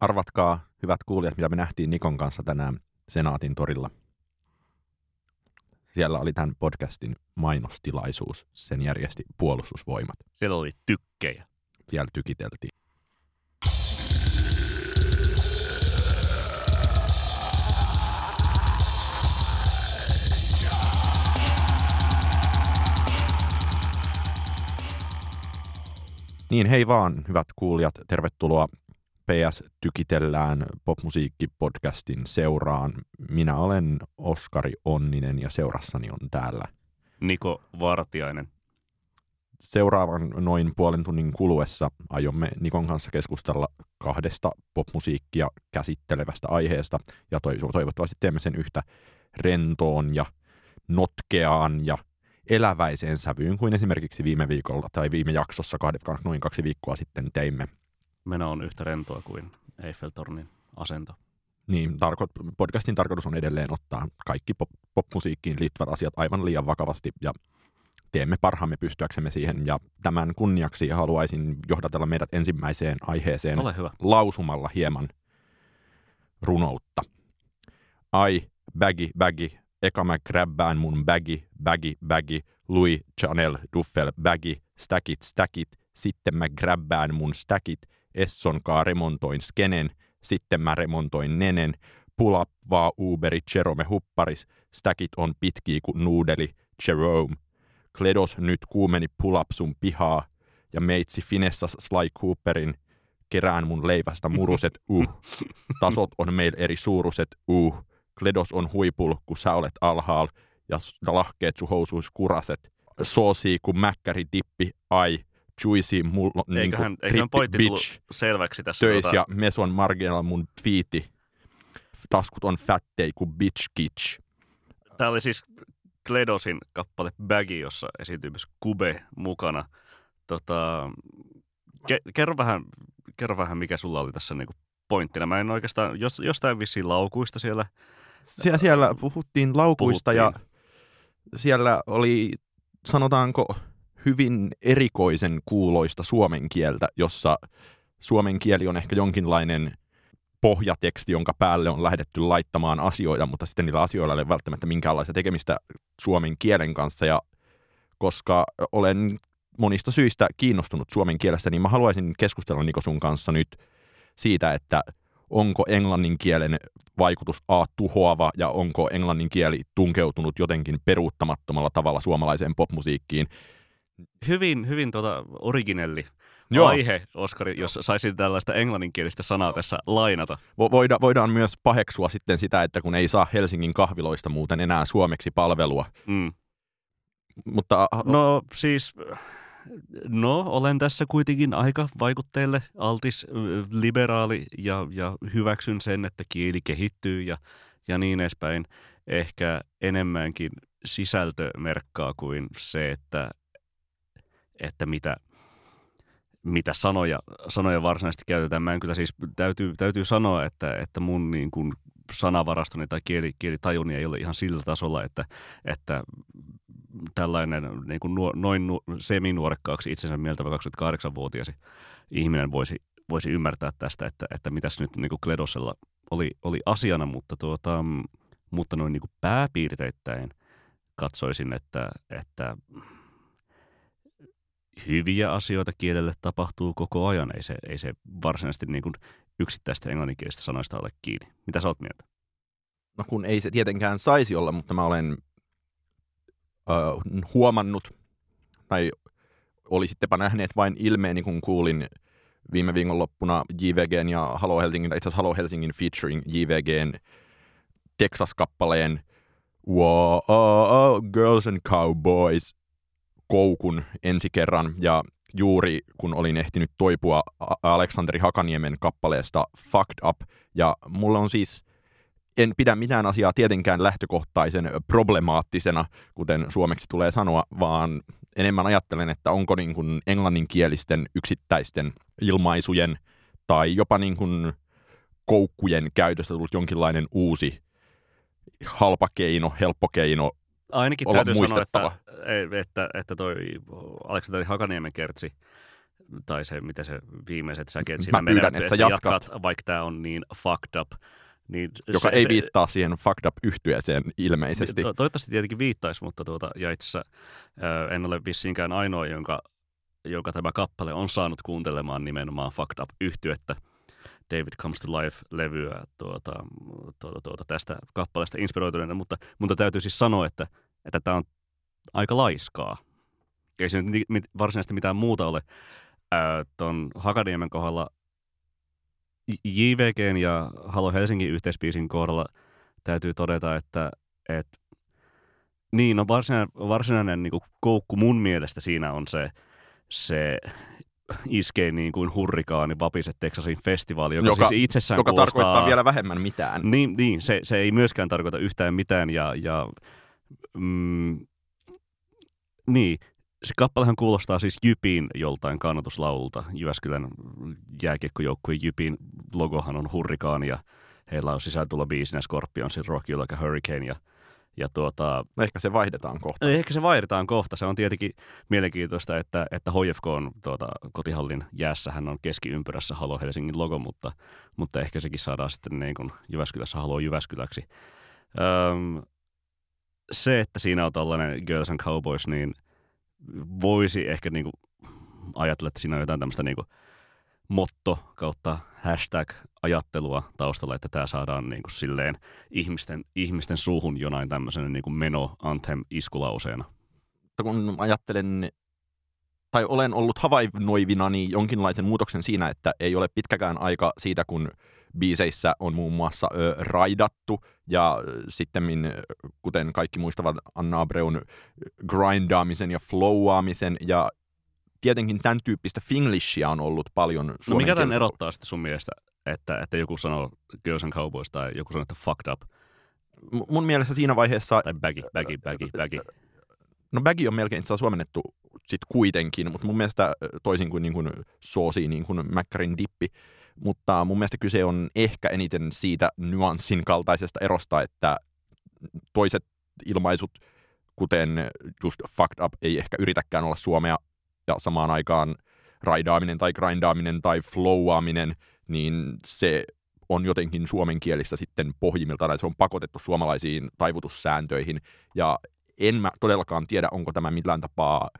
Arvatkaa, hyvät kuulijat, mitä me nähtiin Nikon kanssa tänään Senaatin torilla. Siellä oli tämän podcastin mainostilaisuus. Sen järjesti puolustusvoimat. Siellä oli tykkejä. Siellä tykiteltiin. Niin hei vaan, hyvät kuulijat, tervetuloa PS Tykitellään popmusiikkipodcastin seuraan. Minä olen Oskari Onninen ja seurassani on täällä Niko Vartiainen. seuraavan noin puolen tunnin kuluessa aiomme Nikon kanssa keskustella kahdesta popmusiikkia käsittelevästä aiheesta ja toiv- toivottavasti teemme sen yhtä rentoon ja notkeaan ja eläväiseen sävyyn kuin esimerkiksi viime viikolla tai viime jaksossa noin kaksi viikkoa sitten teimme. Meno on yhtä rentoa kuin Eiffeltornin asento. Niin, tarko- podcastin tarkoitus on edelleen ottaa kaikki pop- popmusiikkiin liittyvät asiat aivan liian vakavasti ja teemme parhaamme pystyäksemme siihen. Ja tämän kunniaksi haluaisin johdatella meidät ensimmäiseen aiheeseen Ole hyvä. lausumalla hieman runoutta. Ai, baggy, baggy, eka mä grabbään mun baggy, baggy, baggy, Louis Chanel, Duffel, baggy, stackit, stackit, sitten mä grabbään mun stackit, Essonkaa remontoin skenen, sitten mä remontoin nenen, pull up vaan Uberi, Jerome hupparis, stackit on pitkiä kuin nuudeli, Jerome. Kledos nyt kuumeni pull up sun pihaa, ja meitsi finessas Sly Cooperin, kerään mun leivästä muruset, uh. Tasot on meillä eri suuruset, uh. Kledos on huipul, kun sä olet alhaal, ja lahkeet sun housuis kuraset. Soosii kun mäkkäri dippi, ai. Juicy mulla on niinku Eiköhän, eiköhän rippi pointti bitch selväksi tässä. töis ja meson marginal mun fiiti. Taskut on fattei kuin bitch kitsch. Tämä oli siis Kledosin kappale Baggy, jossa esiintyy myös Kube mukana. Tota, ke- kerro, vähän, kerro vähän, mikä sulla oli tässä niinku pointtina. Mä en oikeastaan, jos, jostain vissiin laukuista siellä. Sie- siellä puhuttiin laukuista ja Puhuttiin. siellä oli, sanotaanko, hyvin erikoisen kuuloista suomen kieltä, jossa suomen kieli on ehkä jonkinlainen pohjateksti, jonka päälle on lähdetty laittamaan asioita, mutta sitten niillä asioilla ei ole välttämättä minkäänlaista tekemistä suomen kielen kanssa. Ja koska olen monista syistä kiinnostunut suomen kielestä, niin mä haluaisin keskustella Niko sun kanssa nyt siitä, että onko englannin kielen vaikutus A tuhoava ja onko englannin kieli tunkeutunut jotenkin peruuttamattomalla tavalla suomalaiseen popmusiikkiin. Hyvin, hyvin tota originelli Joo. aihe, Oskari, jos saisin tällaista englanninkielistä sanaa tässä lainata. Vo- Voida, voidaan myös paheksua sitten sitä, että kun ei saa Helsingin kahviloista muuten enää suomeksi palvelua. Mm. Mutta no. Siis, no olen tässä kuitenkin aika vaikutteelle altis, liberaali ja, ja hyväksyn sen, että kieli kehittyy ja, ja niin edespäin. Ehkä enemmänkin sisältömerkkaa kuin se, että, että mitä, mitä sanoja, sanoja varsinaisesti käytetään. Mä en kyllä siis, täytyy, täytyy sanoa, että, että mun niin kuin sanavarastoni tai kieli, kielitajuni ei ole ihan sillä tasolla, että, että tällainen niin kuin nuo, noin nu, seminuorekkaaksi itsensä mieltävä 28-vuotias ihminen voisi, voisi ymmärtää tästä, että, että mitäs nyt niin kuin Kledosella oli, oli asiana, mutta, tuota, mutta noin niin kuin pääpiirteittäin katsoisin, että, että hyviä asioita kielelle tapahtuu koko ajan. Ei se, ei se varsinaisesti niin kuin yksittäistä englanninkielistä sanoista ole kiinni. Mitä sä oot mieltä? no kun ei se tietenkään saisi olla, mutta mä olen ö, huomannut, tai olisittepa nähneet vain ilmeeni, kun kuulin viime viikonloppuna JVGn ja Halo Helsingin, itse asiassa Halo Helsingin featuring JVGn Texas-kappaleen Whoa, Girls and Cowboys koukun ensi kerran ja juuri kun olin ehtinyt toipua Aleksanteri Hakaniemen kappaleesta Fucked Up ja mulla on siis en pidä mitään asiaa tietenkään lähtökohtaisen problemaattisena, kuten suomeksi tulee sanoa, vaan enemmän ajattelen, että onko niin kuin englanninkielisten yksittäisten ilmaisujen tai jopa niin kuin koukkujen käytöstä tullut jonkinlainen uusi halpa keino, helppo keino. Ainakin olla täytyy sanoa, muistettava. että, että, että toi Aleksanteri Hakaniemen kertsi tai se, miten se viimeiset säkeet siinä menevät, että sä jatkat. vaikka tämä on niin fucked up. Niin Joka ei viittaa siihen fucked up yhtyeeseen ilmeisesti. To- toivottavasti tietenkin viittaisi, mutta tuota, ja itse asiassa ää, en ole vissiinkään ainoa, jonka, joka tämä kappale on saanut kuuntelemaan nimenomaan fucked up yhtyettä. David Comes to Life-levyä tuota, tuota, tuota, tästä kappaleesta inspiroituneena, mutta mutta täytyy siis sanoa, että että tämä on aika laiskaa. Ei se nyt mit- varsinaisesti mitään muuta ole. Ää, Tuon Hakaniemen kohdalla JVGn ja Halo Helsingin yhteispiisin kohdalla täytyy todeta, että, että niin, no varsinainen, varsinainen niin koukku mun mielestä siinä on se, se iskee niin kuin hurrikaani Vapiset Texasin festivaali, joka, Joka- siis itsessään joka kuulostaa... tarkoittaa vielä vähemmän mitään. Niin, niin se, se ei myöskään tarkoita yhtään mitään ja, ja mm, niin, se kappalehan kuulostaa siis Jypin joltain kannatuslaululta. Jyväskylän jääkiekkojoukkueen Jypin logohan on hurrikaani ja heillä on sisääntulo biisinä Scorpionsin Rock You Like a Hurricane ja, ja tuota, No Ehkä se vaihdetaan kohta. Ehkä se vaihdetaan kohta. Se on tietenkin mielenkiintoista, että, että HFK on tuota, kotihallin jäässähän on keskiympyrässä Halo Helsingin logo, mutta, mutta ehkä sekin saadaan sitten niin kuin Jyväskylässä Halo Jyväskyläksi. Öm, se, että siinä on tällainen Girls and Cowboys, niin voisi ehkä niin kuin ajatella, että siinä on jotain tämmöistä niin kuin motto kautta hashtag-ajattelua taustalla, että tämä saadaan niin kuin silleen ihmisten, ihmisten suuhun jonain tämmöisenä niin kuin meno anthem iskulauseena. Kun ajattelen, tai olen ollut havainnoivinani jonkinlaisen muutoksen siinä, että ei ole pitkäkään aika siitä, kun biiseissä on muun muassa ö, raidattu, ja sitten kuten kaikki muistavat, Anna Abreun grindaamisen ja flowaamisen, ja tietenkin tämän tyyppistä finglishia on ollut paljon No mikä tämän erottaa sitten sun mielestä, että, että joku sanoo Girls and Cowboys tai joku sanoo, että fucked up M- Mun mielestä siinä vaiheessa tai baggy, baggy, baggy, baggy. No baggy on melkein itse suomennettu sit kuitenkin, mutta mun mielestä toisin kuin, niin kuin soosi niin kuin Mäkkärin dippi, mutta mun mielestä kyse on ehkä eniten siitä nyanssin kaltaisesta erosta, että toiset ilmaisut, kuten just fucked up, ei ehkä yritäkään olla suomea, ja samaan aikaan raidaaminen tai grindaaminen tai flowaaminen, niin se on jotenkin suomenkielistä sitten pohjimmiltaan, se on pakotettu suomalaisiin taivutussääntöihin, ja en mä todellakaan tiedä, onko tämä millään tapaa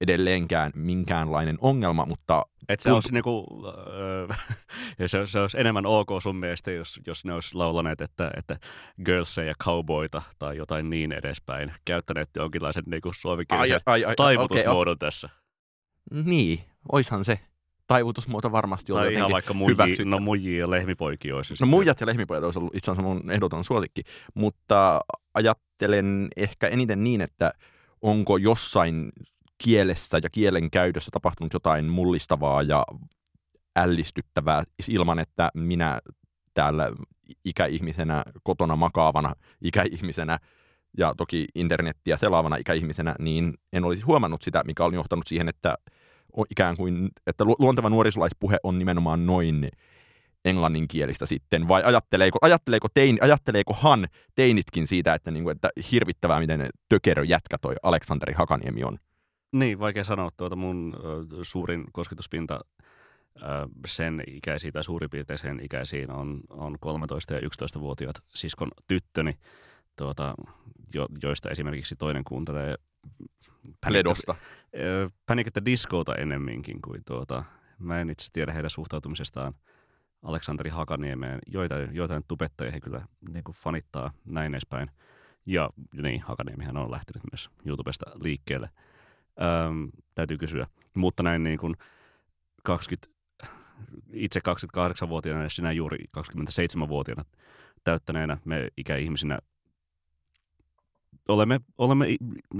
edelleenkään minkäänlainen ongelma, mutta Että se Tuntu- olisi niinku, öö, ja se, se olisi enemmän ok sun mielestä, jos, jos ne olisi laulaneet, että, että girlsia ja cowboyta tai jotain niin edespäin. Käyttäneet jonkinlaisen niinku suomenkielisen ai, ai, taivutusmuodon tässä. Niin, oishan se. Taivutusmuoto varmasti ihan jotenkin vaikka muji, no muji ja lehmipoiki olisi. No muijat ja lehmipojat olisi ollut itse asiassa mun ehdoton suosikki, mutta ajattelen ehkä eniten niin, että onko jossain kielessä ja kielen käytössä tapahtunut jotain mullistavaa ja ällistyttävää ilman, että minä täällä ikäihmisenä, kotona makaavana ikäihmisenä ja toki internettiä selaavana ikäihmisenä, niin en olisi huomannut sitä, mikä on johtanut siihen, että ikään kuin, että lu- luonteva nuorisolaispuhe on nimenomaan noin englanninkielistä sitten, vai ajatteleeko, ajatteleeko, tein, ajatteleekohan teinitkin siitä, että, niin kuin, että hirvittävää, miten tökerö jätkä toi Aleksanteri Hakaniemi on. Niin, vaikea sanoa. Tuota mun suurin kosketuspinta sen ikäisiin tai suurin piirtein sen ikäisiin on, on 13- ja 11-vuotiaat siskon tyttöni, tuota, jo, joista esimerkiksi toinen kuuntelee Ledosta. the Discota ennemminkin kuin tuota, mä en itse tiedä heidän suhtautumisestaan Aleksanteri Hakaniemeen. Joitain, joitain tubettajia he kyllä niin kuin fanittaa näin edespäin. Ja niin, Hakaniemihän on lähtenyt myös YouTubesta liikkeelle. Öm, täytyy kysyä. Mutta näin niin kuin 20, itse 28-vuotiaana ja sinä juuri 27-vuotiaana täyttäneenä me ikäihmisinä olemme, olemme,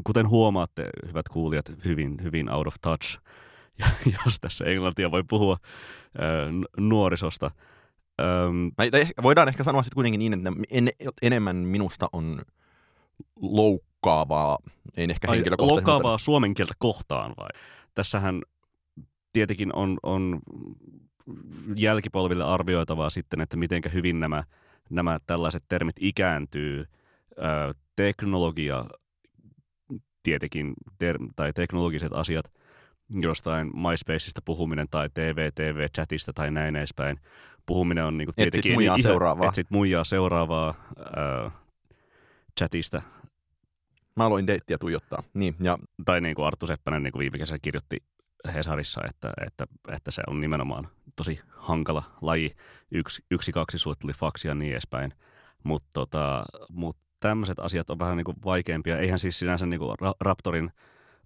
kuten huomaatte, hyvät kuulijat, hyvin, hyvin out of touch, ja, jos tässä englantia voi puhua ö, nuorisosta. Öm, Voidaan ehkä sanoa sitten kuitenkin niin, että en, enemmän minusta on loukkaavaa, ei ehkä Ai, henkilökohtaisesti. loukkaavaa suomen kieltä kohtaan vai? Tässähän tietenkin on, on jälkipolville arvioitavaa sitten, että miten hyvin nämä, nämä tällaiset termit ikääntyy. Ö, teknologia, tietenkin, ter- tai teknologiset asiat jostain MySpaceista puhuminen tai TV-TV-chatista tai näin edespäin. Puhuminen on niinku tietenkin... Etsit muijaa seuraavaa. Etsit muijaa seuraavaa ää, chatista. Mä aloin deittiä tuijottaa. Niin, ja Tai niin kuin Arttu Seppänen niin kuin viime kesänä kirjoitti Hesarissa, että, että, että se on nimenomaan tosi hankala laji. Yksi, yksi kaksi sulle tuli faksi ja niin edespäin. Mutta tota, mut tämmöiset asiat on vähän niin kuin vaikeampia. Eihän siis sinänsä niin kuin Ra- Raptorin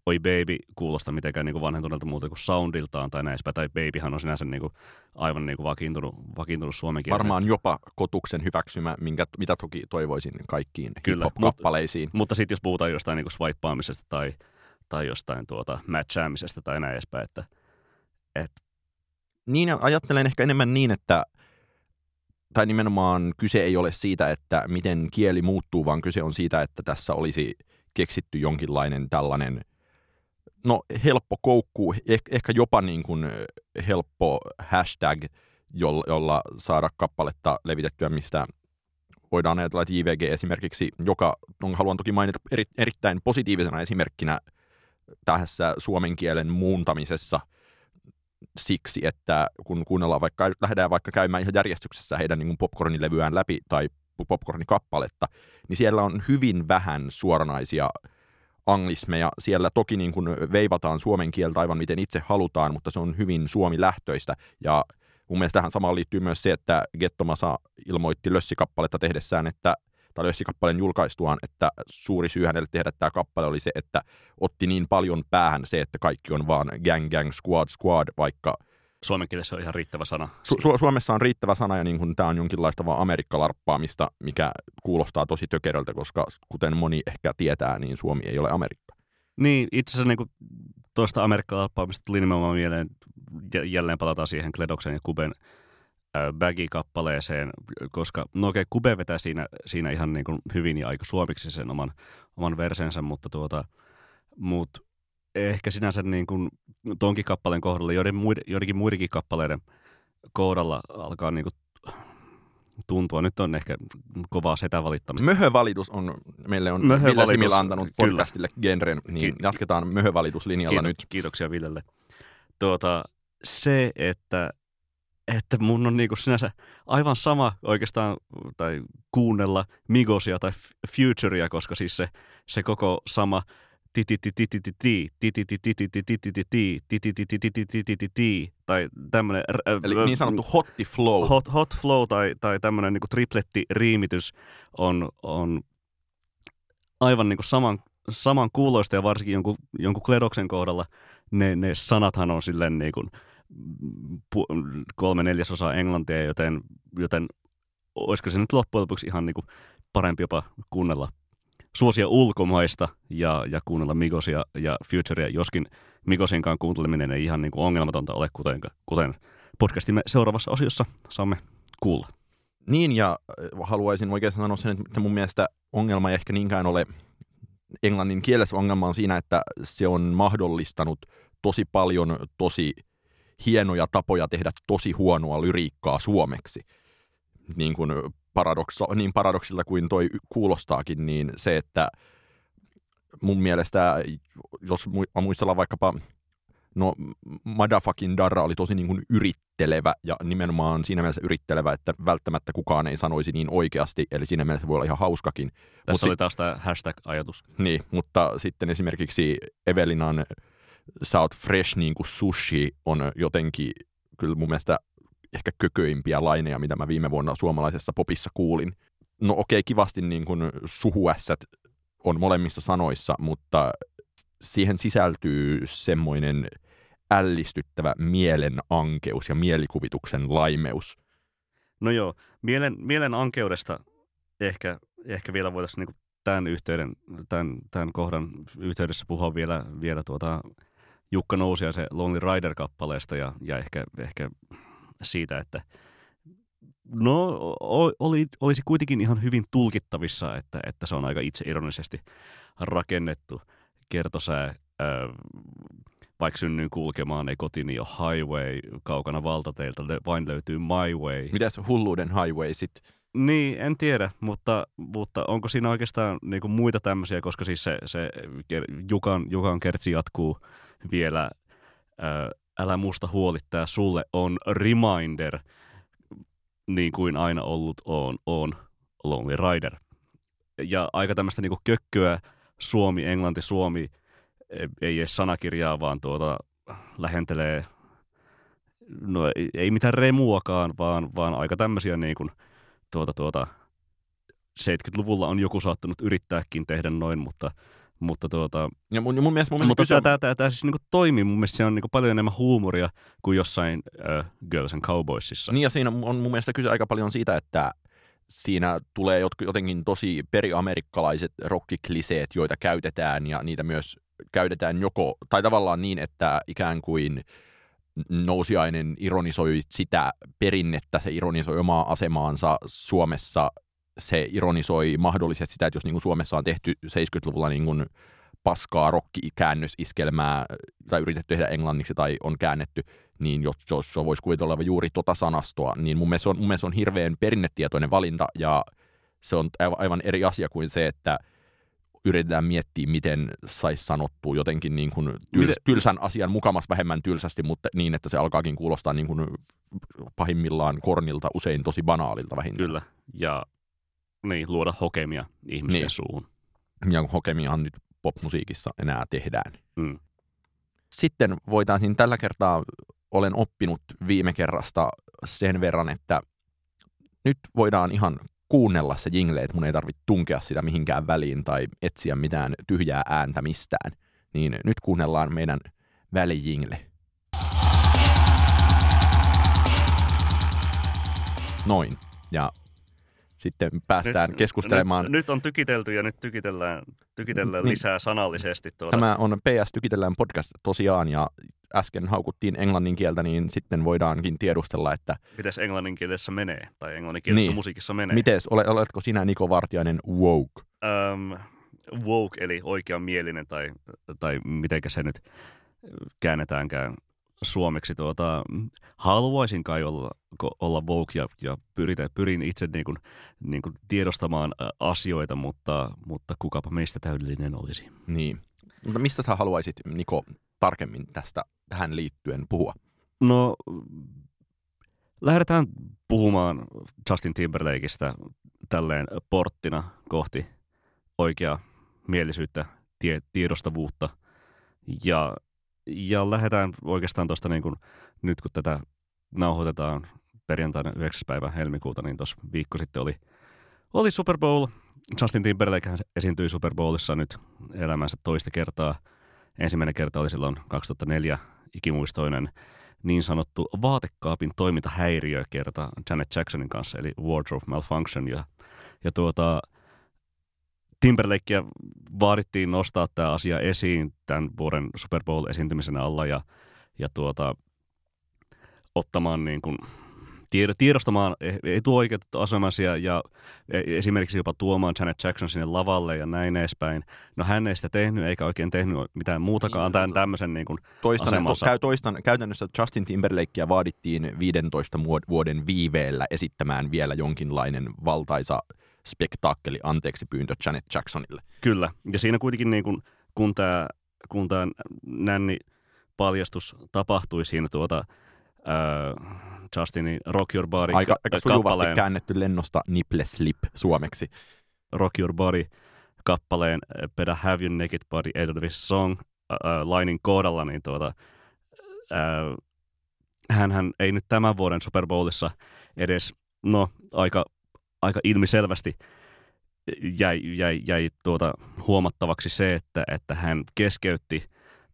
Oi Baby kuulosta mitenkään niin kuin vanhentuneelta muuta kuin soundiltaan tai näin edespäin. Tai Babyhan on sinänsä niin kuin aivan niin kuin vakiintunut, vakiintunut suomen kielinen. varmaan jopa kotuksen hyväksymä, minkä, mitä toki toivoisin kaikkiin Kyllä, hip-hop-kappaleisiin. Mutta sitten jos puhutaan jostain niin kuin swipeaamisesta tai, tai jostain tuota matchaamisesta tai näin edespäin, että, että Niin ja ajattelen ehkä enemmän niin, että tai nimenomaan kyse ei ole siitä, että miten kieli muuttuu, vaan kyse on siitä, että tässä olisi keksitty jonkinlainen tällainen, no helppo koukku, eh, ehkä jopa niin kuin helppo hashtag, jolla, jolla saada kappaletta levitettyä, mistä voidaan ajatella, että JVG esimerkiksi, joka on, haluan toki mainita eri, erittäin positiivisena esimerkkinä tässä suomen kielen muuntamisessa siksi, että kun kuunnellaan vaikka, lähdetään vaikka käymään ihan järjestyksessä heidän niin popcornilevyään läpi tai popcornikappaletta, niin siellä on hyvin vähän suoranaisia anglismeja. Siellä toki niin kuin veivataan suomen kieltä aivan miten itse halutaan, mutta se on hyvin suomi-lähtöistä. Ja mun mielestä tähän samaan liittyy myös se, että Gettomasa ilmoitti lössikappaletta tehdessään, että tai lössikappaleen julkaistuaan, että suuri syy hänelle tehdä tämä kappale oli se, että otti niin paljon päähän se, että kaikki on vaan gang, gang, squad, squad, vaikka suomen kielessä on ihan riittävä sana. Su- Su- Suomessa on riittävä sana ja niin kuin tämä on jonkinlaista vaan Amerikkalarppaamista, mikä kuulostaa tosi tökeröltä, koska kuten moni ehkä tietää, niin Suomi ei ole Amerikka. Niin, itse asiassa niin tuosta amerikkalaappaamista tuli nimenomaan mieleen, jä- jälleen palataan siihen Kledoksen ja Kuben Baggy-kappaleeseen, koska no okei, Kube vetää siinä, siinä ihan niin kuin hyvin ja aika suomiksi sen oman, oman versensä, mutta tuota, mut ehkä sinänsä niin kuin tonkin kappaleen kohdalla, joiden muiden, joidenkin muidenkin kappaleiden kohdalla alkaa niin kuin tuntua. Nyt on ehkä kovaa setävalittamista. Möhövalitus on, meille on Möhövalitus, Ville Simila antanut kyllä. podcastille genren, niin Ki- jatketaan möhövalituslinjalla Kiitos, nyt. Kiitoksia Villelle. Tuota, se, että, että mun on niinku sinänsä aivan sama oikeastaan tai kuunnella Migosia tai F- Futurea, koska siis se, se koko sama tai tämmöinen Eli niin sanottu hotti flow. hot, hot flow tai, tai tämmöinen niin tripletti-riimitys on, on aivan niin kuin saman, saman kuuloista ja varsinkin jonkun, jonkun Kledoksen kohdalla ne, ne sanathan on silleen niin kuin kolme neljäsosaa englantia, joten, joten olisiko se nyt loppujen lopuksi ihan niin kuin parempi jopa kuunnella suosia ulkomaista ja, ja kuunnella Migosia ja Futurea, joskin Migosinkaan kuunteleminen ei ihan niin kuin ongelmatonta ole, kuten, kuten podcastimme seuraavassa osiossa saamme kuulla. Niin, ja äh, haluaisin oikeastaan sanoa sen, että mun mielestä ongelma ei ehkä niinkään ole englannin kielessä ongelma on siinä, että se on mahdollistanut tosi paljon tosi hienoja tapoja tehdä tosi huonoa lyriikkaa suomeksi. Niin, kuin paradoksa, niin paradoksilta kuin toi kuulostaakin, niin se, että mun mielestä, jos mu- muistellaan vaikkapa No, Madafakin Darra oli tosi niin kuin yrittelevä ja nimenomaan siinä mielessä yrittelevä, että välttämättä kukaan ei sanoisi niin oikeasti, eli siinä mielessä voi olla ihan hauskakin. Tässä Mut oli taas tämä hashtag-ajatus. Niin, mutta sitten esimerkiksi Evelinan South Fresh niin kuin sushi on jotenkin kyllä mun mielestä ehkä kököimpiä laineja, mitä mä viime vuonna suomalaisessa popissa kuulin. No okei, kivasti niin kuin suhuässät on molemmissa sanoissa, mutta siihen sisältyy semmoinen ällistyttävä mielenankeus ja mielikuvituksen laimeus. No joo, mielen, mielen ankeudesta ehkä, ehkä vielä voitaisiin niin tämän, yhteyden, tämän, tämän kohdan yhteydessä puhua vielä, vielä tuota Jukka Nousiaisen Lonely Rider-kappaleesta ja, ja ehkä, ehkä siitä, että no oli, olisi kuitenkin ihan hyvin tulkittavissa, että, että se on aika itseironisesti rakennettu kertosää, ää, vaikka synnyin kulkemaan, ei kotini ole highway, kaukana valtateilta vain löytyy my way. Mitäs hulluuden highway sit? Niin, en tiedä, mutta, mutta onko siinä oikeastaan niinku muita tämmöisiä, koska siis se, se Jukan, Jukan kertsi jatkuu vielä älä musta huoli, tää sulle on reminder, niin kuin aina ollut on, on Lonely Rider. Ja aika tämmöistä niin kökköä Suomi, Englanti, Suomi, ei edes sanakirjaa, vaan tuota, lähentelee, no ei, ei mitään remuakaan, vaan, vaan aika tämmöisiä niin kuin, tuota, tuota, 70-luvulla on joku saattanut yrittääkin tehdä noin, mutta mutta tuota, ja mun, mun mielestä, mun mutta mielestä tämä, tämä, tämä, siis niinku toimii. Mun mielestä se on niinku paljon enemmän huumoria kuin jossain uh, Girls and Cowboysissa. Niin ja siinä on mun mielestä kyse aika paljon siitä, että siinä tulee jotenkin tosi periamerikkalaiset rockikliseet, joita käytetään ja niitä myös käytetään joko, tai tavallaan niin, että ikään kuin nousiainen ironisoi sitä perinnettä, se ironisoi omaa asemaansa Suomessa se ironisoi mahdollisesti sitä, että jos niin kuin Suomessa on tehty 70-luvulla niin kuin paskaa rokkikäännösiskelmää tai yritetty tehdä englanniksi tai on käännetty, niin jos, jos voisi kuvitella juuri tota sanastoa, niin mun mielestä, on, mun mielestä on hirveän perinnetietoinen valinta ja se on aivan eri asia kuin se, että yritetään miettiä, miten saisi sanottua jotenkin niin kuin tyls, tylsän asian mukamas vähemmän tylsästi, mutta niin, että se alkaakin kuulostaa niin kuin pahimmillaan kornilta, usein tosi banaalilta vähintään. Kyllä, ja niin, luoda hokemia ihmisten niin. suuhun. Ja hokemiahan nyt popmusiikissa enää tehdään. Mm. Sitten voitaisiin tällä kertaa, olen oppinut viime kerrasta sen verran, että nyt voidaan ihan kuunnella se jingle, että mun ei tarvitse tunkea sitä mihinkään väliin tai etsiä mitään tyhjää ääntä mistään. Niin nyt kuunnellaan meidän välijingle. Noin. Ja sitten päästään nyt, keskustelemaan. Nyt, nyt on tykitelty ja nyt tykitellään, tykitellään niin, lisää sanallisesti. Tuota. Tämä on PS Tykitellään podcast tosiaan ja äsken haukuttiin englannin kieltä, niin sitten voidaankin tiedustella, että... Mites englannin kielessä menee, tai englanninkielisessä niin. musiikissa menee? Mites, oletko sinä Niko Vartiainen woke? Um, woke eli oikeanmielinen, tai, tai miten se nyt käännetäänkään suomeksi. Tuota, haluaisin kai olla, olla woke ja, ja pyrin, pyrin itse niin kuin, niin kuin tiedostamaan asioita, mutta, mutta kukapa meistä täydellinen olisi. Niin. Mutta mistä sä haluaisit, Niko, tarkemmin tästä tähän liittyen puhua? No, lähdetään puhumaan Justin Timberlakeista tälleen porttina kohti oikeaa mielisyyttä, tie, tiedostavuutta ja ja lähdetään oikeastaan tuosta niin kuin, nyt kun tätä nauhoitetaan perjantaina 9. päivä helmikuuta, niin tuossa viikko sitten oli, oli Super Bowl. Justin Timberlake esiintyi Super Bowlissa nyt elämänsä toista kertaa. Ensimmäinen kerta oli silloin 2004 ikimuistoinen niin sanottu vaatekaapin toimintahäiriökerta Janet Jacksonin kanssa, eli Wardrobe Malfunction. Ja, ja tuota, Timberlakea vaadittiin nostaa tämä asia esiin tämän vuoden Super Bowl-esiintymisen alla ja, ja tuota, ottamaan niin kuin, tiedostamaan etuoikeutettu asemaisia ja e, esimerkiksi jopa tuomaan Janet Jackson sinne lavalle ja näin edespäin. No hän ei sitä tehnyt eikä oikein tehnyt mitään muutakaan niin, tämän tämmöisen niin kuin toistan, asemansa. To, toistan, käytännössä Justin Timberlakea vaadittiin 15 vuoden viiveellä esittämään vielä jonkinlainen valtaisa spektaakkeli anteeksi pyyntö Janet Jacksonille. Kyllä, ja siinä kuitenkin niin kun, kun tämä kun tää nänni paljastus tapahtui siinä tuota, äh, Justinin Rock Your Body Aika, aika sujuvasti käännetty lennosta Nipple Slip suomeksi. Rock Your Body kappaleen Better Have Your Naked Body This Song äh, lainin kohdalla, niin tuota, äh, hän ei nyt tämän vuoden Super Bowlissa edes, no aika aika ilmiselvästi jäi, jäi, jäi tuota huomattavaksi se, että, että hän keskeytti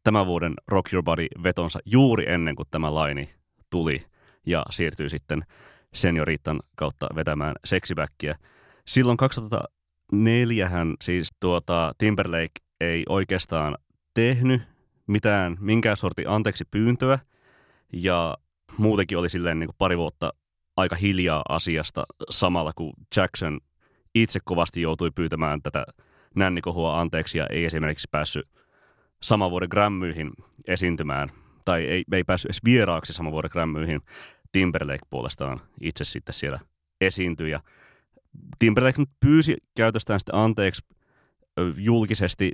tämän vuoden Rock Your Body-vetonsa juuri ennen kuin tämä laini tuli ja siirtyi sitten senioriittan kautta vetämään seksibäkkiä. Silloin 2004 hän siis tuota, Timberlake ei oikeastaan tehnyt mitään, minkään sortin anteeksi pyyntöä ja muutenkin oli silleen niin kuin pari vuotta aika hiljaa asiasta samalla, kun Jackson itse kovasti joutui pyytämään tätä nännikohua anteeksi ja ei esimerkiksi päässyt saman vuoden Grammyihin esiintymään, tai ei, ei päässyt edes vieraaksi saman vuoden Grammyihin. Timberlake puolestaan itse sitten siellä esiintyi ja Timberlake nyt pyysi käytöstään sitten anteeksi julkisesti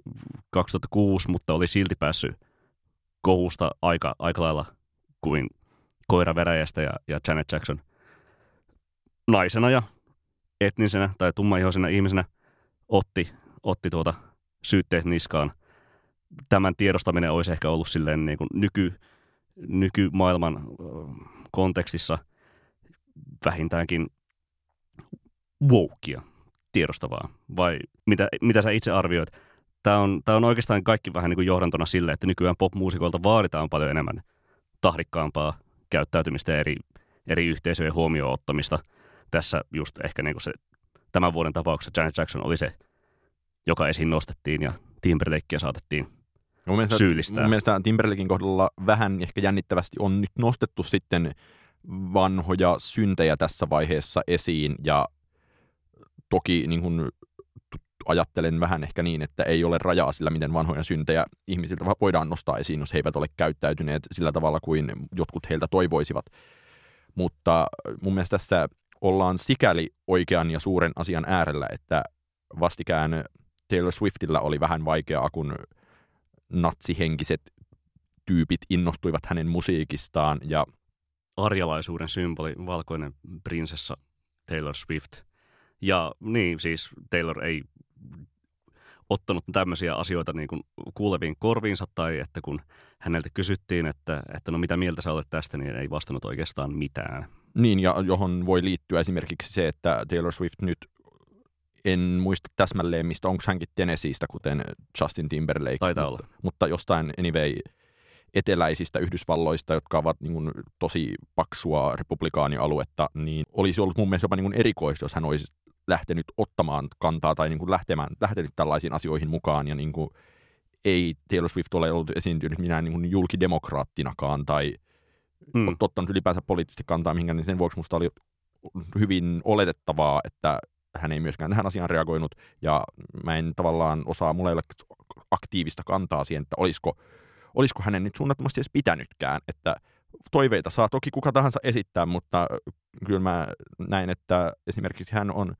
2006, mutta oli silti päässyt kohusta aika, aika lailla kuin koiraveräjästä ja, ja Janet Jackson naisena ja etnisenä tai tummaihoisena ihmisenä otti, otti tuota syytteet niskaan. Tämän tiedostaminen olisi ehkä ollut silleen niin kuin nyky, nykymaailman kontekstissa vähintäänkin wokea, tiedostavaa. Vai mitä, mitä sä itse arvioit? Tämä on, tämä on oikeastaan kaikki vähän niin kuin johdantona sille, että nykyään popmuusikoilta vaaditaan paljon enemmän tahdikkaampaa käyttäytymistä ja eri, eri yhteisöjen huomioon ottamista. Tässä just ehkä niin kuin se, tämän vuoden tapauksessa Janet Jackson oli se, joka esiin nostettiin ja Timberlakea saatettiin mun mielestä, syyllistää. Mun mielestä Timberlakein kohdalla vähän ehkä jännittävästi on nyt nostettu sitten vanhoja syntejä tässä vaiheessa esiin ja toki niin kuin, ajattelen vähän ehkä niin, että ei ole rajaa sillä, miten vanhoja syntejä ihmisiltä voidaan nostaa esiin, jos he eivät ole käyttäytyneet sillä tavalla kuin jotkut heiltä toivoisivat. Mutta mun mielestä tässä ollaan sikäli oikean ja suuren asian äärellä, että vastikään Taylor Swiftillä oli vähän vaikeaa, kun natsihenkiset tyypit innostuivat hänen musiikistaan ja arjalaisuuden symboli, valkoinen prinsessa Taylor Swift. Ja niin, siis Taylor ei ottanut tämmöisiä asioita niin kuin kuuleviin korviinsa tai että kun häneltä kysyttiin, että, että no mitä mieltä sä olet tästä, niin ei vastannut oikeastaan mitään. Niin, ja johon voi liittyä esimerkiksi se, että Taylor Swift nyt en muista täsmälleen, mistä onko hänkin Tennesseeistä, kuten Justin Timberlake. Taitaa mutta, olla. Mutta jostain anyway eteläisistä Yhdysvalloista, jotka ovat niin kuin, tosi paksua republikaanialuetta, niin olisi ollut mun mielestä jopa niin kuin erikoista, jos hän olisi lähtenyt ottamaan kantaa tai niin kuin lähtemään, lähtenyt tällaisiin asioihin mukaan ja niin kuin, ei Taylor Swift ole ollut esiintynyt minä niin kuin julkidemokraattinakaan tai mm. ottanut ylipäänsä poliittisesti kantaa mihinkään, niin sen vuoksi musta oli hyvin oletettavaa, että hän ei myöskään tähän asiaan reagoinut, ja mä en tavallaan osaa, mulla ei ole aktiivista kantaa siihen, että olisiko, olisiko hänen nyt suunnattomasti edes pitänytkään, että toiveita saa toki kuka tahansa esittää, mutta kyllä mä näin, että esimerkiksi hän on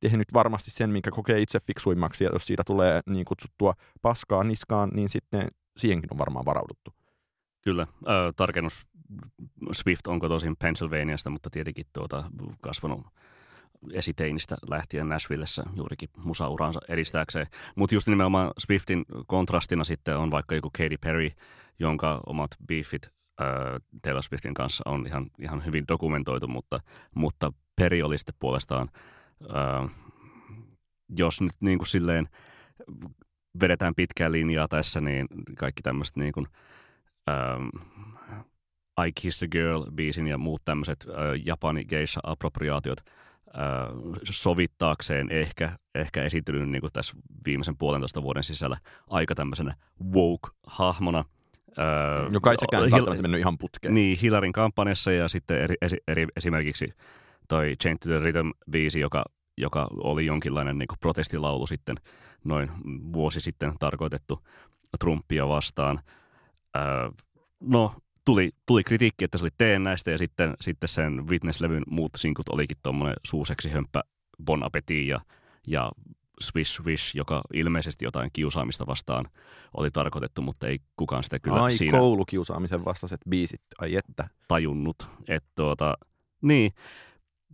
tehnyt varmasti sen, minkä kokee itse fiksuimmaksi, ja jos siitä tulee niin kutsuttua paskaa niskaan, niin sitten siihenkin on varmaan varauduttu. Kyllä, äh, tarkennus Swift onko tosin Pennsylvaniasta, mutta tietenkin tuota, kasvanut esiteinistä lähtien Nashvillessä juurikin musauransa edistääkseen. Mutta just nimenomaan Swiftin kontrastina sitten on vaikka joku Katy Perry, jonka omat beefit äh, Taylor Swiftin kanssa on ihan, ihan hyvin dokumentoitu, mutta, mutta Perry oli sitten puolestaan, äh, jos nyt niin kuin silleen vedetään pitkää linjaa tässä, niin kaikki tämmöiset niin kuin, ähm, I Kissed a Girl-biisin ja muut tämmöiset äh, Japani geisha appropriaatiot – sovittaakseen ehkä, ehkä esiintynyt niin tässä viimeisen puolentoista vuoden sisällä aika tämmöisenä woke-hahmona. Joka ei sekään Hil- mennyt ihan putkeen. Niin, Hilarin kampanjassa ja sitten eri, eri, eri, esimerkiksi toi Chain to the Rhythm-biisi, joka, joka oli jonkinlainen niin protestilaulu sitten noin vuosi sitten tarkoitettu Trumpia vastaan. Öö, no, tuli, tuli kritiikki, että se oli teen näistä ja sitten, sitten sen Witness-levyn muut sinkut olikin tuommoinen suuseksi hömppä Bon Appetit ja, ja Swish Swish, joka ilmeisesti jotain kiusaamista vastaan oli tarkoitettu, mutta ei kukaan sitä kyllä ai, siinä... koulukiusaamisen vastaiset biisit, ai että. Tajunnut, että tuota, niin.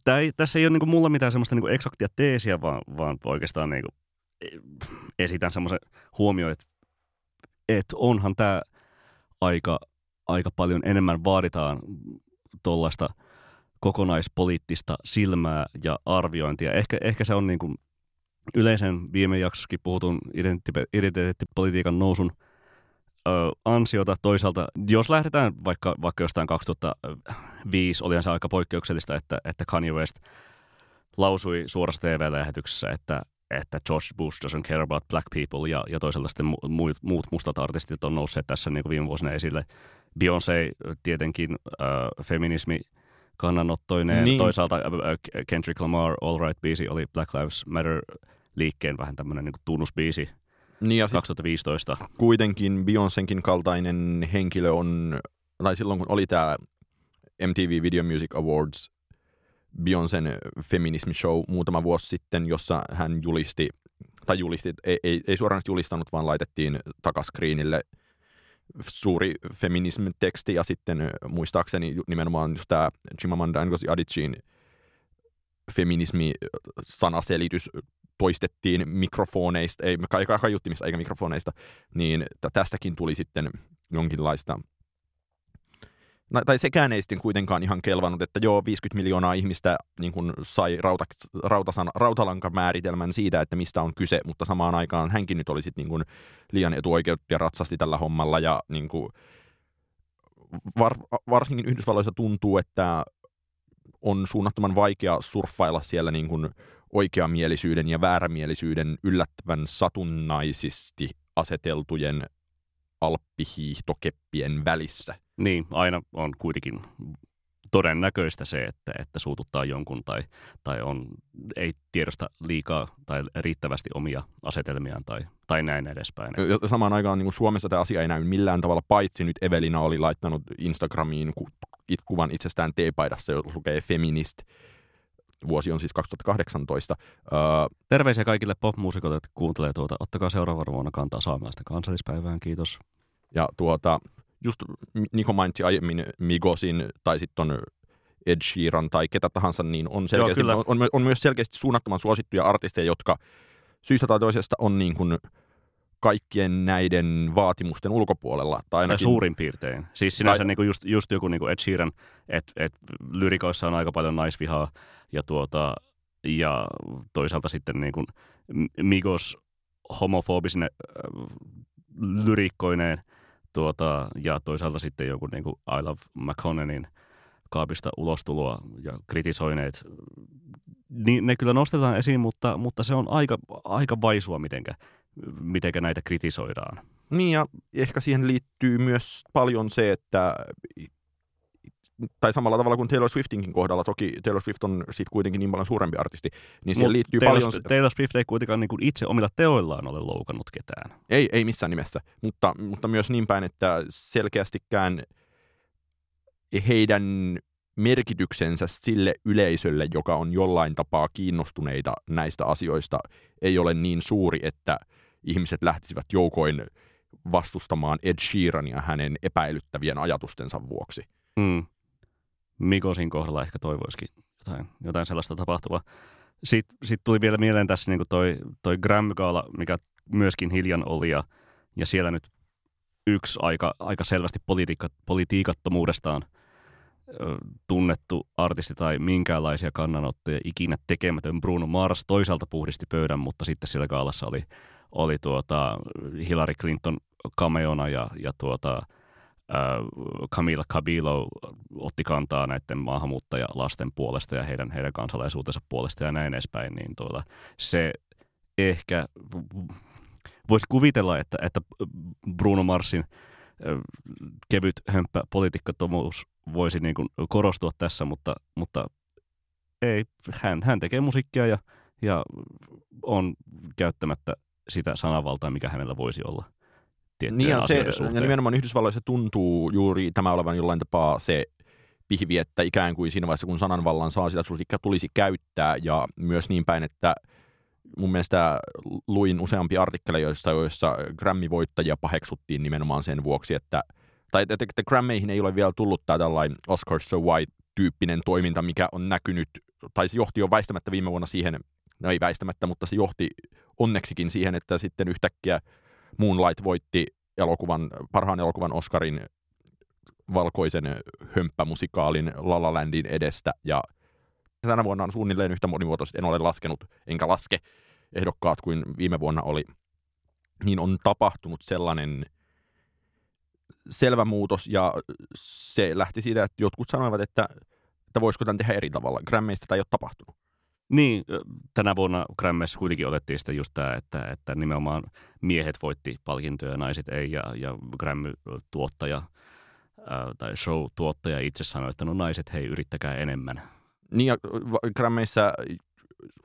Tää ei, tässä ei ole niinku mulla mitään semmoista niinku eksaktia teesiä, vaan, vaan oikeastaan niinku esitän semmoisen huomioon, että, että onhan tämä aika aika paljon enemmän vaaditaan tuollaista kokonaispoliittista silmää ja arviointia. Ehkä, ehkä se on niin kuin yleisen viime jaksossakin puhutun identiteettipolitiikan nousun ö, ansiota. Toisaalta, jos lähdetään vaikka, vaikka jostain 2005, olihan se aika poikkeuksellista, että, että Kanye West lausui suorassa TV-lähetyksessä, että, että George Bush doesn't care about black people, ja, ja toisaalta sitten muut, muut mustat artistit on nousseet tässä niin kuin viime vuosina esille. Beyoncé tietenkin äh, feminismi kannanottoineen. Niin. Toisaalta äh, Kendrick Lamar All Right-biisi oli Black Lives Matter-liikkeen vähän tämmöinen niin tunnusbiisi niin ja 2015. Kuitenkin Beyoncénkin kaltainen henkilö on, tai silloin kun oli tämä MTV Video Music Awards Beyoncén feminismi show muutama vuosi sitten, jossa hän julisti, tai julisti, ei, ei, ei suoraan julistanut, vaan laitettiin takaskriinille suuri feminism-teksti ja sitten muistaakseni nimenomaan just tämä Chimamanda Ngozi Adichin feminismi-sanaselitys toistettiin mikrofoneista, ei kaiuttimista eikä mikrofoneista, niin tästäkin tuli sitten jonkinlaista tai sekään ei sitten kuitenkaan ihan kelvannut, että joo, 50 miljoonaa ihmistä niin kuin sai rauta, rautasan, rautalankamääritelmän siitä, että mistä on kyse, mutta samaan aikaan hänkin nyt oli sitten niin kuin liian etuoikeutettu ja ratsasti tällä hommalla ja niin kuin var, varsinkin Yhdysvalloissa tuntuu, että on suunnattoman vaikea surffailla siellä niin kuin oikeamielisyyden ja väärämielisyyden yllättävän satunnaisesti aseteltujen alppihiihtokeppien välissä. Niin, aina on kuitenkin todennäköistä se, että, että suututtaa jonkun tai, tai on, ei tiedosta liikaa tai riittävästi omia asetelmiaan tai, tai näin edespäin. Ja samaan aikaan niin kuin Suomessa tämä asia ei näy millään tavalla, paitsi nyt Evelina oli laittanut Instagramiin ku, kuvan itsestään teepaidassa, jossa lukee feminist. Vuosi on siis 2018. Uh, Terveisiä kaikille popmuusikoille, jotka kuuntelee tuota. Ottakaa seuraavana vuonna kantaa saamelaista kansallispäivään. Kiitos. Ja tuota, just Niko mainitsi aiemmin Migosin tai sitten on Ed Sheeran tai ketä tahansa, niin on, selkeästi, Joo, on, on, on myös selkeästi suunnattoman suosittuja artisteja, jotka syystä tai toisesta on niin kuin kaikkien näiden vaatimusten ulkopuolella. Tai ainakin... suurin piirtein. Siis sinänsä tai... niin kuin just, just joku niin kuin Ed Sheeran, että et lyrikoissa on aika paljon naisvihaa ja, tuota, ja toisaalta sitten niin kuin Migos homofobisine äh, lyrikkoineen – tuota, ja toisaalta sitten joku niin kuin I Love McConnenin kaapista ulostuloa ja kritisoineet. Niin ne kyllä nostetaan esiin, mutta, mutta se on aika, aika vaisua, mitenkä, mitenkä näitä kritisoidaan. Niin ja ehkä siihen liittyy myös paljon se, että tai samalla tavalla kuin Taylor Swiftinkin kohdalla, toki Taylor Swift on siitä kuitenkin niin paljon suurempi artisti, niin siihen Mut liittyy Taylor, paljon... Taylor Swift ei kuitenkaan niin kuin itse omilla teoillaan ole loukannut ketään. Ei, ei missään nimessä, mutta, mutta myös niin päin, että selkeästikään heidän merkityksensä sille yleisölle, joka on jollain tapaa kiinnostuneita näistä asioista, ei ole niin suuri, että ihmiset lähtisivät joukoin vastustamaan Ed Sheerania hänen epäilyttävien ajatustensa vuoksi. Mm. Mikosin kohdalla ehkä toivoisikin jotain, jotain sellaista tapahtuvaa. Sitten sit tuli vielä mieleen tässä niin toi, toi Grammy-gaala, mikä myöskin hiljan oli, ja, ja siellä nyt yksi aika, aika selvästi politiikka, politiikattomuudestaan ö, tunnettu artisti tai minkäänlaisia kannanottoja ikinä tekemätön Bruno Mars toisaalta puhdisti pöydän, mutta sitten siellä gaalassa oli, oli tuota Hillary Clinton kameona ja, ja tuota, Camila Cabilo otti kantaa näiden maahanmuuttajalasten puolesta ja heidän, heidän kansalaisuutensa puolesta ja näin edespäin, niin tuota, se ehkä voisi kuvitella, että, että Bruno Marsin kevyt hömppä politiikkatomuus voisi niin kuin korostua tässä, mutta, mutta ei, hän, hän tekee musiikkia ja, ja on käyttämättä sitä sananvaltaa, mikä hänellä voisi olla tiettyjen niin se, suhteen. Ja nimenomaan Yhdysvalloissa tuntuu juuri tämä olevan jollain tapaa se pihvi, että ikään kuin siinä vaiheessa, kun sananvallan saa, sitä tulisi käyttää ja myös niin päin, että mun mielestä luin useampi artikkeleja, joissa, joissa Grammy-voittajia paheksuttiin nimenomaan sen vuoksi, että tai että, että Grammyihin ei ole vielä tullut tämä tällainen Oscar so White-tyyppinen toiminta, mikä on näkynyt, tai se johti jo väistämättä viime vuonna siihen, no ei väistämättä, mutta se johti onneksikin siihen, että sitten yhtäkkiä Moonlight voitti elokuvan, parhaan elokuvan Oscarin valkoisen hömppämusikaalin La La Landin edestä ja tänä vuonna on suunnilleen yhtä monimuotoisesti, en ole laskenut enkä laske ehdokkaat kuin viime vuonna oli, niin on tapahtunut sellainen selvä muutos ja se lähti siitä, että jotkut sanoivat, että, että voisiko tämän tehdä eri tavalla. Grammeista tämä ei ole tapahtunut. Niin, tänä vuonna Grammissa kuitenkin otettiin sitä just tämä, että, että nimenomaan miehet voitti palkintoja ja naiset ei, ja, ja Grammy-tuottaja tai show-tuottaja itse sanoi, että no naiset, hei, yrittäkää enemmän. Niin, ja Grammeissa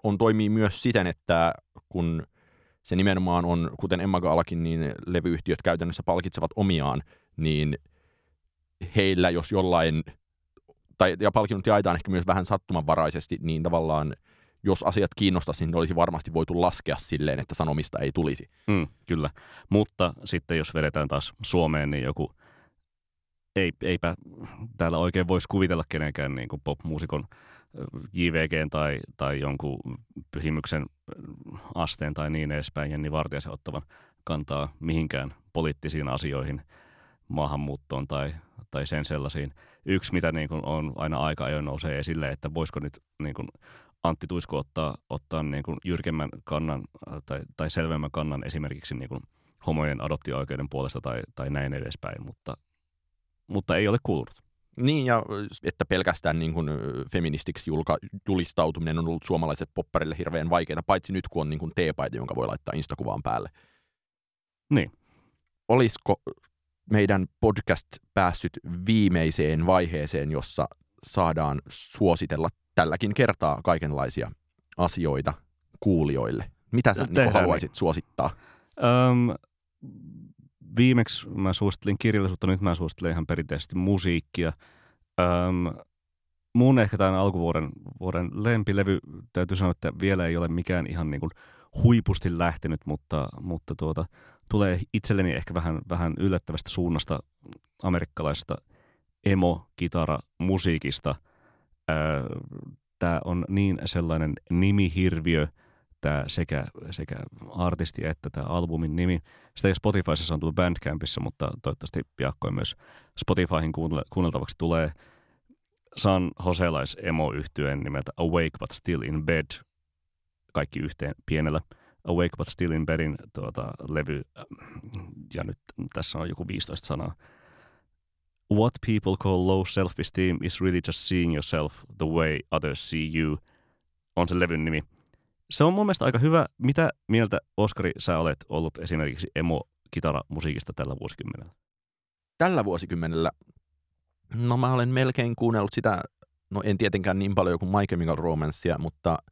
on toimii myös siten, että kun se nimenomaan on, kuten Emma Gaalakin, niin levyyhtiöt käytännössä palkitsevat omiaan, niin heillä, jos jollain, tai ja palkinnot jaetaan ehkä myös vähän sattumanvaraisesti, niin tavallaan – jos asiat kiinnostaisi, niin olisi varmasti voitu laskea silleen, että sanomista ei tulisi. Mm, kyllä, mutta sitten jos vedetään taas Suomeen, niin joku, ei, eipä täällä oikein voisi kuvitella kenenkään niin kuin pop-muusikon JVG tai, tai jonkun pyhimyksen asteen tai niin edespäin Jenni Vartijasen ottavan kantaa mihinkään poliittisiin asioihin, maahanmuuttoon tai, tai sen sellaisiin. Yksi, mitä niin kuin on aina aika ajoin nousee esille, että voisiko nyt niin kuin Antti Tuisku ottaa, ottaa niin kuin jyrkemmän kannan tai, tai selvemmän kannan esimerkiksi niin kuin homojen adoptio-oikeuden puolesta tai, tai näin edespäin, mutta, mutta ei ole kuulunut. Niin, ja että pelkästään niin kuin feministiksi julka, julistautuminen on ollut suomalaiset popparille hirveän vaikeaa, paitsi nyt kun on niin kuin teepaita, jonka voi laittaa Instakuvaan päälle. Niin. Olisiko meidän podcast päässyt viimeiseen vaiheeseen, jossa saadaan suositella tälläkin kertaa kaikenlaisia asioita kuulijoille? Mitä sä niin haluaisit niin. suosittaa? Öm, viimeksi mä suosittelin kirjallisuutta, nyt mä suosittelen ihan perinteisesti musiikkia. Öm, mun ehkä tämän alkuvuoden vuoden lempilevy, täytyy sanoa, että vielä ei ole mikään ihan niin kuin huipusti lähtenyt, mutta, mutta tuota, tulee itselleni ehkä vähän, vähän yllättävästä suunnasta amerikkalaisesta emo-kitara-musiikista. Tämä on niin sellainen nimihirviö, tämä sekä, sekä artisti että tämä albumin nimi. Sitä ei Spotifyssa on tullut Bandcampissa, mutta toivottavasti piakkoin myös Spotifyhin kuunneltavaksi tulee San Joselais emo yhtyeen nimeltä Awake But Still in Bed, kaikki yhteen pienellä – Awake But Still in Bedin tuota, levy, ja nyt tässä on joku 15 sanaa. What people call low self-esteem is really just seeing yourself the way others see you, on se levyn nimi. Se on mun mielestä aika hyvä. Mitä mieltä, Oskari, sä olet ollut esimerkiksi emo-kitaramusiikista tällä vuosikymmenellä? Tällä vuosikymmenellä? No mä olen melkein kuunnellut sitä, no en tietenkään niin paljon kuin My Chemical Romancea, mutta –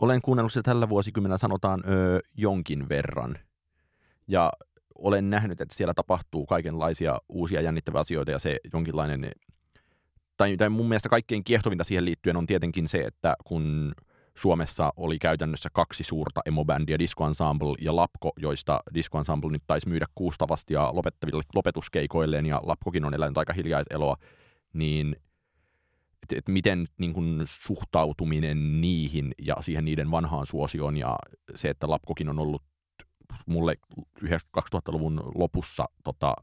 olen kuunnellut sitä tällä vuosikymmenellä sanotaan ö, jonkin verran. Ja olen nähnyt, että siellä tapahtuu kaikenlaisia uusia jännittäviä asioita ja se jonkinlainen, tai, tai mun mielestä kaikkein kiehtovinta siihen liittyen on tietenkin se, että kun Suomessa oli käytännössä kaksi suurta emobändiä, Disco Ensemble ja Lapko, joista Disco Ensemble nyt taisi myydä kuustavasti ja lopettaville lopetuskeikoilleen, ja Lapkokin on elänyt aika hiljaiseloa, niin – että et miten niin kun, suhtautuminen niihin ja siihen niiden vanhaan suosioon ja se, että Lapkokin on ollut mulle 2000-luvun lopussa, tota,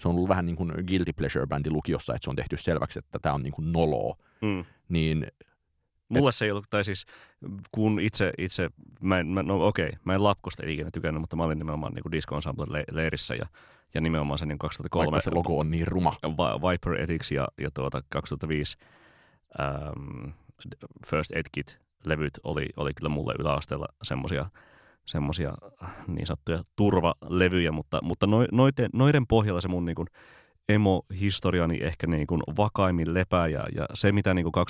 se on ollut vähän niin kuin guilty pleasure-bändi lukiossa, että se on tehty selväksi, että tämä on niin kuin noloa. Mm. Niin Mulle se ei ollut, tai siis kun itse, itse mä en, mä, no okei, mä en Lapkosta ikinä tykännyt, mutta mä olin nimenomaan niin Disco Ensemble leirissä ja, ja nimenomaan se niin 2003. Vaikka se logo on niin ruma. Viper Ethics ja, ja tuota 2005 ähm, First Aid Kit-levyt oli, oli kyllä mulle yläasteella semmosia semmosia niin sanottuja turvalevyjä, mutta, mutta noiden, noiden pohjalla se mun niin kuin emo-historiani ehkä niin kuin vakaimmin lepää. Ja, ja se, mitä niin kuin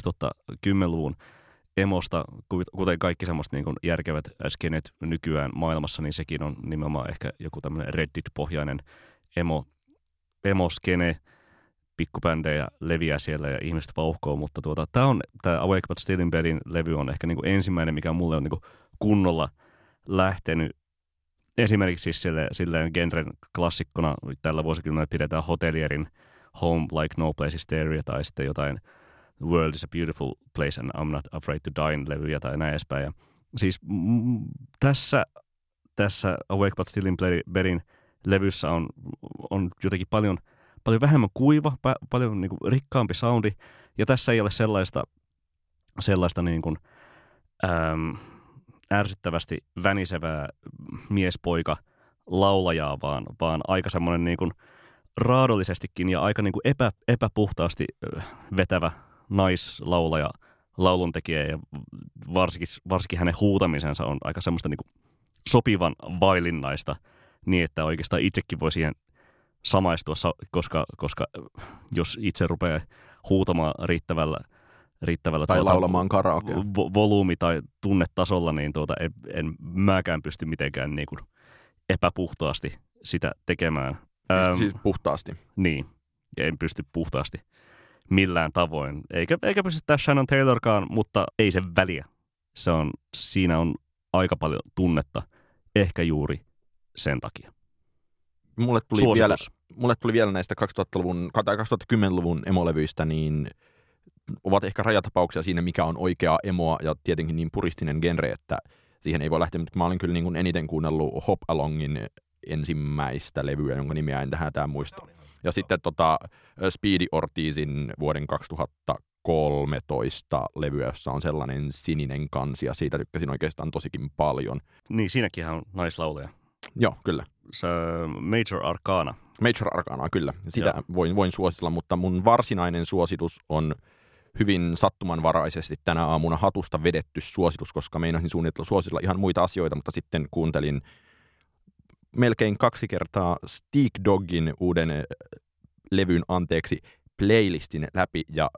2010-luvun emosta, kuten kaikki semmoista niin kuin järkevät skenet nykyään maailmassa, niin sekin on nimenomaan ehkä joku tämmöinen Reddit-pohjainen emo, emo-skene, pikkubändejä leviää siellä ja ihmiset vauhkoo, mutta tuota, tämä on, tämä Awake But Still in Bedin levy on ehkä niin kuin ensimmäinen, mikä mulle on niin kuin kunnolla lähtenyt esimerkiksi siis sille, silleen genren klassikkona tällä vuosikymmenellä pidetään Hotelierin Home Like No Place is tai sitten jotain The World is a Beautiful Place and I'm Not Afraid to Die levyjä tai näin edespäin. Ja siis m- tässä, tässä Awake But Still in Bedin levyssä on, on jotenkin paljon – paljon vähemmän kuiva, pa- paljon niin kuin, rikkaampi soundi. Ja tässä ei ole sellaista, sellaista niin kuin, äm, ärsyttävästi vänisevää miespoika laulajaa, vaan, vaan aika semmoinen niin kuin, raadollisestikin ja aika niin kuin epä, epäpuhtaasti vetävä naislaulaja, lauluntekijä ja varsinkin, varsinkin hänen huutamisensa on aika semmoista niin kuin sopivan vailinnaista niin, että oikeastaan itsekin voi siihen samaistua, koska, koska jos itse rupeaa huutamaan riittävällä, riittävällä tai tuota, laulamaan karaoke. Vo, volyymi- tai tunnetasolla, niin tuota, en, en mäkään pysty mitenkään niin kuin epäpuhtaasti sitä tekemään. Siis, siis puhtaasti? Niin, en pysty puhtaasti millään tavoin. Eikä, eikä pysty tässä Shannon Taylorkaan, mutta ei se väliä. se on, siinä on aika paljon tunnetta, ehkä juuri sen takia. Mulle tuli, Suositus. vielä, mulle tuli vielä näistä 2000-luvun, tai 2010-luvun emolevyistä, niin ovat ehkä rajatapauksia siinä, mikä on oikeaa emoa, ja tietenkin niin puristinen genre, että siihen ei voi lähteä, mutta mä olin kyllä niin kuin eniten kuunnellut Hop Alongin ensimmäistä levyä, jonka nimeä en tähän tämän muista. Ja sitten tota Speedy Ortizin vuoden 2013 levyä, jossa on sellainen sininen kansi, ja siitä tykkäsin oikeastaan tosikin paljon. Niin, siinäkin on naislauleja. Joo, kyllä. Se Major Arcana. Major Arcana, kyllä. Sitä Joo. voin, voin suositella, mutta mun varsinainen suositus on hyvin sattumanvaraisesti tänä aamuna hatusta vedetty suositus, koska meinasin suunnitella suositella ihan muita asioita, mutta sitten kuuntelin melkein kaksi kertaa Steak Doggin uuden eh, levyn anteeksi playlistin läpi ja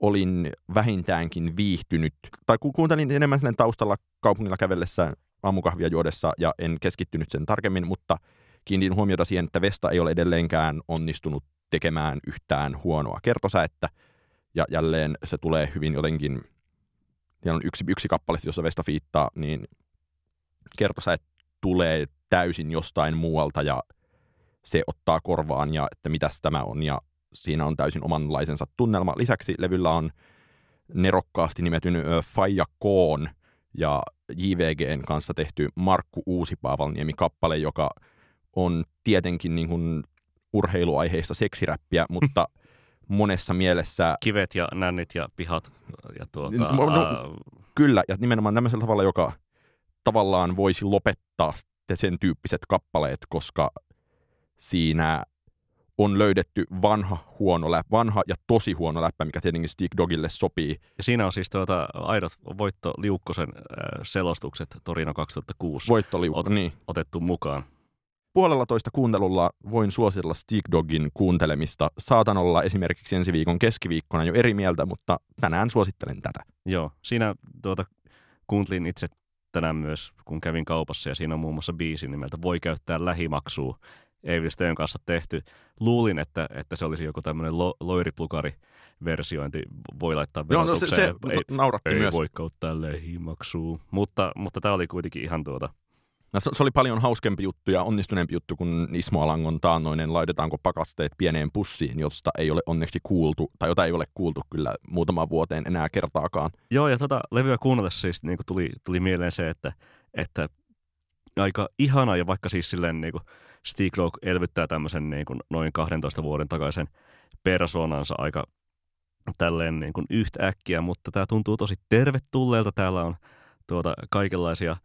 olin vähintäänkin viihtynyt, tai ku- kuuntelin enemmän sen taustalla kaupungilla kävellessä aamukahvia juodessa ja en keskittynyt sen tarkemmin, mutta kiinnitin huomiota siihen, että Vesta ei ole edelleenkään onnistunut tekemään yhtään huonoa. Kertosäettä, ja jälleen se tulee hyvin jotenkin, siellä on yksi, yksi kappale, jossa Vesta fiittaa, niin kertosäet tulee täysin jostain muualta, ja se ottaa korvaan, ja että mitäs tämä on, ja siinä on täysin omanlaisensa tunnelma. Lisäksi levyllä on nerokkaasti nimetyn Faija Koon ja JVGn kanssa tehty Markku Uusipaavalniemi-kappale, joka on tietenkin niin kuin urheiluaiheista seksiräppiä, mutta monessa mielessä Kivet ja nännit ja pihat. Ja tuota, No, no, ää, kyllä, ja nimenomaan tämmöisellä tavalla, joka tavallaan voisi lopettaa sen tyyppiset kappaleet, koska siinä on löydetty vanha huono läppä, vanha ja tosi huono läppä, mikä tietenkin Stick Dogille sopii. ja siinä on siis tuota, aidot Voitto Liukkosen selostukset Torino 2006 Voittoliukko, Ot- niin. otettu mukaan. Puolella toista kuuntelulla voin suositella Stick Dogin kuuntelemista. Saatan olla esimerkiksi ensi viikon keskiviikkona jo eri mieltä, mutta tänään suosittelen tätä. Joo, siinä tuota, kuuntelin itse tänään myös, kun kävin kaupassa, ja siinä on muun muassa biisi nimeltä Voi käyttää lähimaksua. Evil Steen kanssa tehty. Luulin, että, että se olisi joku tämmöinen lo, loiriplukari versiointi. Voi laittaa Joo, no se, se ei, nauratti ei myös. voi käyttää lähimaksua. Mutta, mutta tämä oli kuitenkin ihan tuota, se, se oli paljon hauskempi juttu ja onnistuneempi juttu kuin Ismo Alangon taannoinen laitetaanko pakasteet pieneen pussiin, josta ei ole onneksi kuultu, tai jota ei ole kuultu kyllä muutamaan vuoteen enää kertaakaan. Joo, ja tota levyä kuunnellessa siis niin tuli, tuli mieleen se, että, että aika ihana, ja vaikka siis silleen niin kuin Steve Rock elvyttää tämmöisen niin kuin noin 12 vuoden takaisen persoonansa aika tälleen niin kuin yhtäkkiä, mutta tämä tuntuu tosi tervetulleelta. Täällä on tuota kaikenlaisia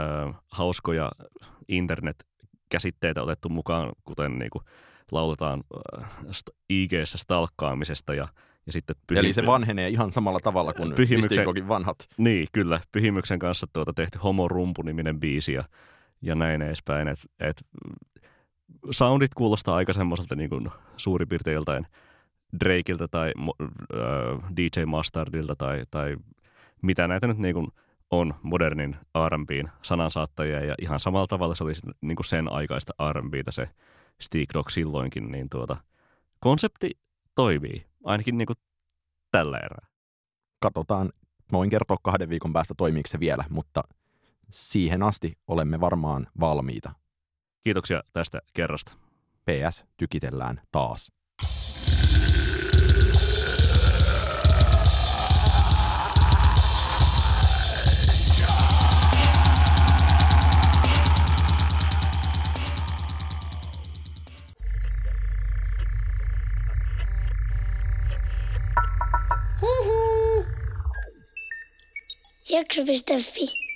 ö, hauskoja internet-käsitteitä otettu mukaan, kuten niin kuin lauletaan st- IG-ssä stalkkaamisesta ja, ja sitten Eli se vanhenee ihan samalla tavalla kuin Pyhimyksen- vanhat. niin, kyllä. Pyhimyksen kanssa tuota tehty Homo Rumpu-niminen biisi ja, ja näin edespäin. Et, et, soundit kuulostaa aika semmoiselta niin kuin suurin piirtein joltain Drakeilta tai äh, DJ Mustardilta tai, tai mitä näitä nyt niin kuin on modernin R&Bn sanansaattajia ja ihan samalla tavalla se oli niin kuin sen aikaista R&Btä se Stick Dog silloinkin, niin tuota, konsepti toimii, ainakin niin kuin tällä erää. Katsotaan, mä voin kertoa kahden viikon päästä toimiiko se vielä, mutta siihen asti olemme varmaan valmiita. Kiitoksia tästä kerrasta. PS, tykitellään taas. Jakso.fi